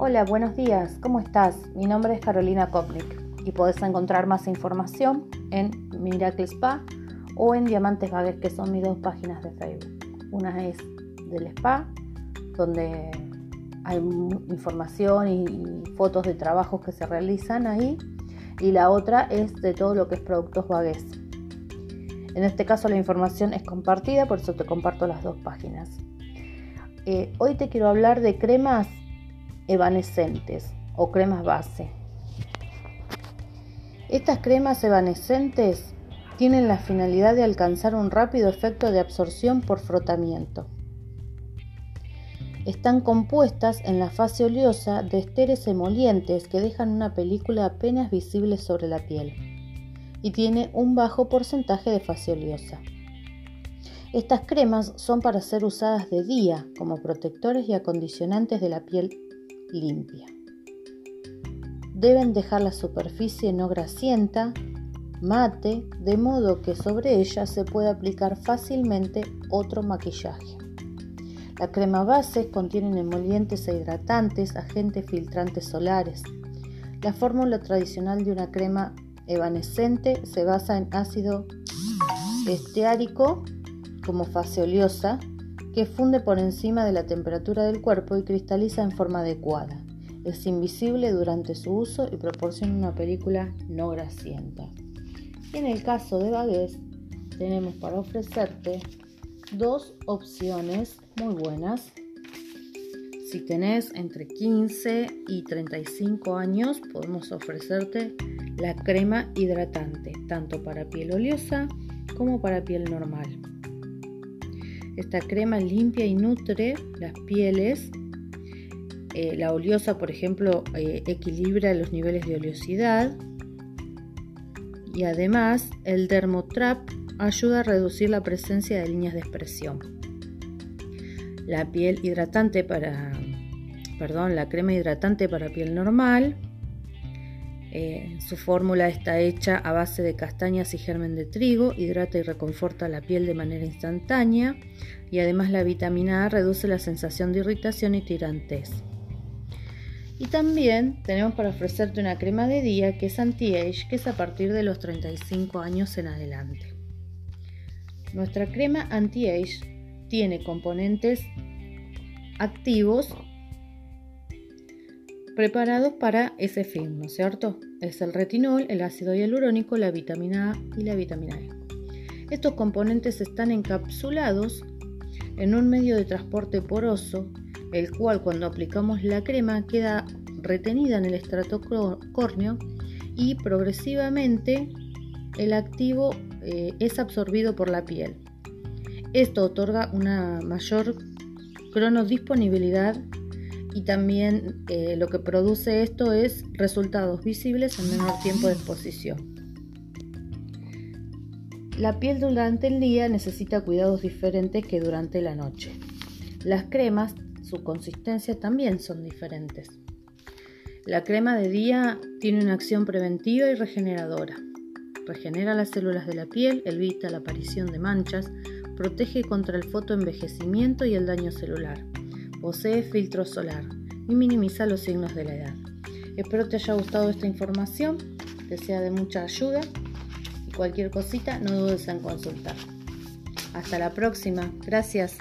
Hola, buenos días, ¿cómo estás? Mi nombre es Carolina Kopnik y podés encontrar más información en Miracle Spa o en Diamantes Vagues, que son mis dos páginas de Facebook. Una es del spa, donde hay información y fotos de trabajos que se realizan ahí, y la otra es de todo lo que es productos vagues. En este caso la información es compartida, por eso te comparto las dos páginas. Eh, hoy te quiero hablar de cremas evanescentes o cremas base. Estas cremas evanescentes tienen la finalidad de alcanzar un rápido efecto de absorción por frotamiento. Están compuestas en la fase oleosa de esteres emolientes que dejan una película apenas visible sobre la piel y tiene un bajo porcentaje de fase oleosa. Estas cremas son para ser usadas de día como protectores y acondicionantes de la piel limpia. Deben dejar la superficie no grasienta, mate, de modo que sobre ella se pueda aplicar fácilmente otro maquillaje. La crema base contiene emolientes e hidratantes, agentes filtrantes solares. La fórmula tradicional de una crema evanescente se basa en ácido esteárico como fase oleosa, que funde por encima de la temperatura del cuerpo y cristaliza en forma adecuada. Es invisible durante su uso y proporciona una película no grasienta. En el caso de Baguette, tenemos para ofrecerte dos opciones muy buenas. Si tenés entre 15 y 35 años, podemos ofrecerte la crema hidratante, tanto para piel oleosa como para piel normal. Esta crema limpia y nutre las pieles. Eh, la oleosa, por ejemplo, eh, equilibra los niveles de oleosidad. Y además, el Dermotrap ayuda a reducir la presencia de líneas de expresión. La piel hidratante para, la crema hidratante para piel normal eh, su fórmula está hecha a base de castañas y germen de trigo, hidrata y reconforta la piel de manera instantánea y además la vitamina A reduce la sensación de irritación y tirantez. Y también tenemos para ofrecerte una crema de día que es anti-age, que es a partir de los 35 años en adelante. Nuestra crema anti-age tiene componentes activos preparados para ese fin, ¿no es cierto? Es el retinol, el ácido hialurónico, la vitamina A y la vitamina E. Estos componentes están encapsulados en un medio de transporte poroso, el cual cuando aplicamos la crema queda retenida en el estrato córneo y progresivamente el activo eh, es absorbido por la piel. Esto otorga una mayor cronodisponibilidad y también eh, lo que produce esto es resultados visibles en menor tiempo de exposición. La piel durante el día necesita cuidados diferentes que durante la noche. Las cremas, su consistencia también son diferentes. La crema de día tiene una acción preventiva y regeneradora. Regenera las células de la piel, evita la aparición de manchas, protege contra el fotoenvejecimiento y el daño celular posee filtro solar y minimiza los signos de la edad. Espero te haya gustado esta información, que sea de mucha ayuda y cualquier cosita no dudes en consultar. Hasta la próxima, gracias.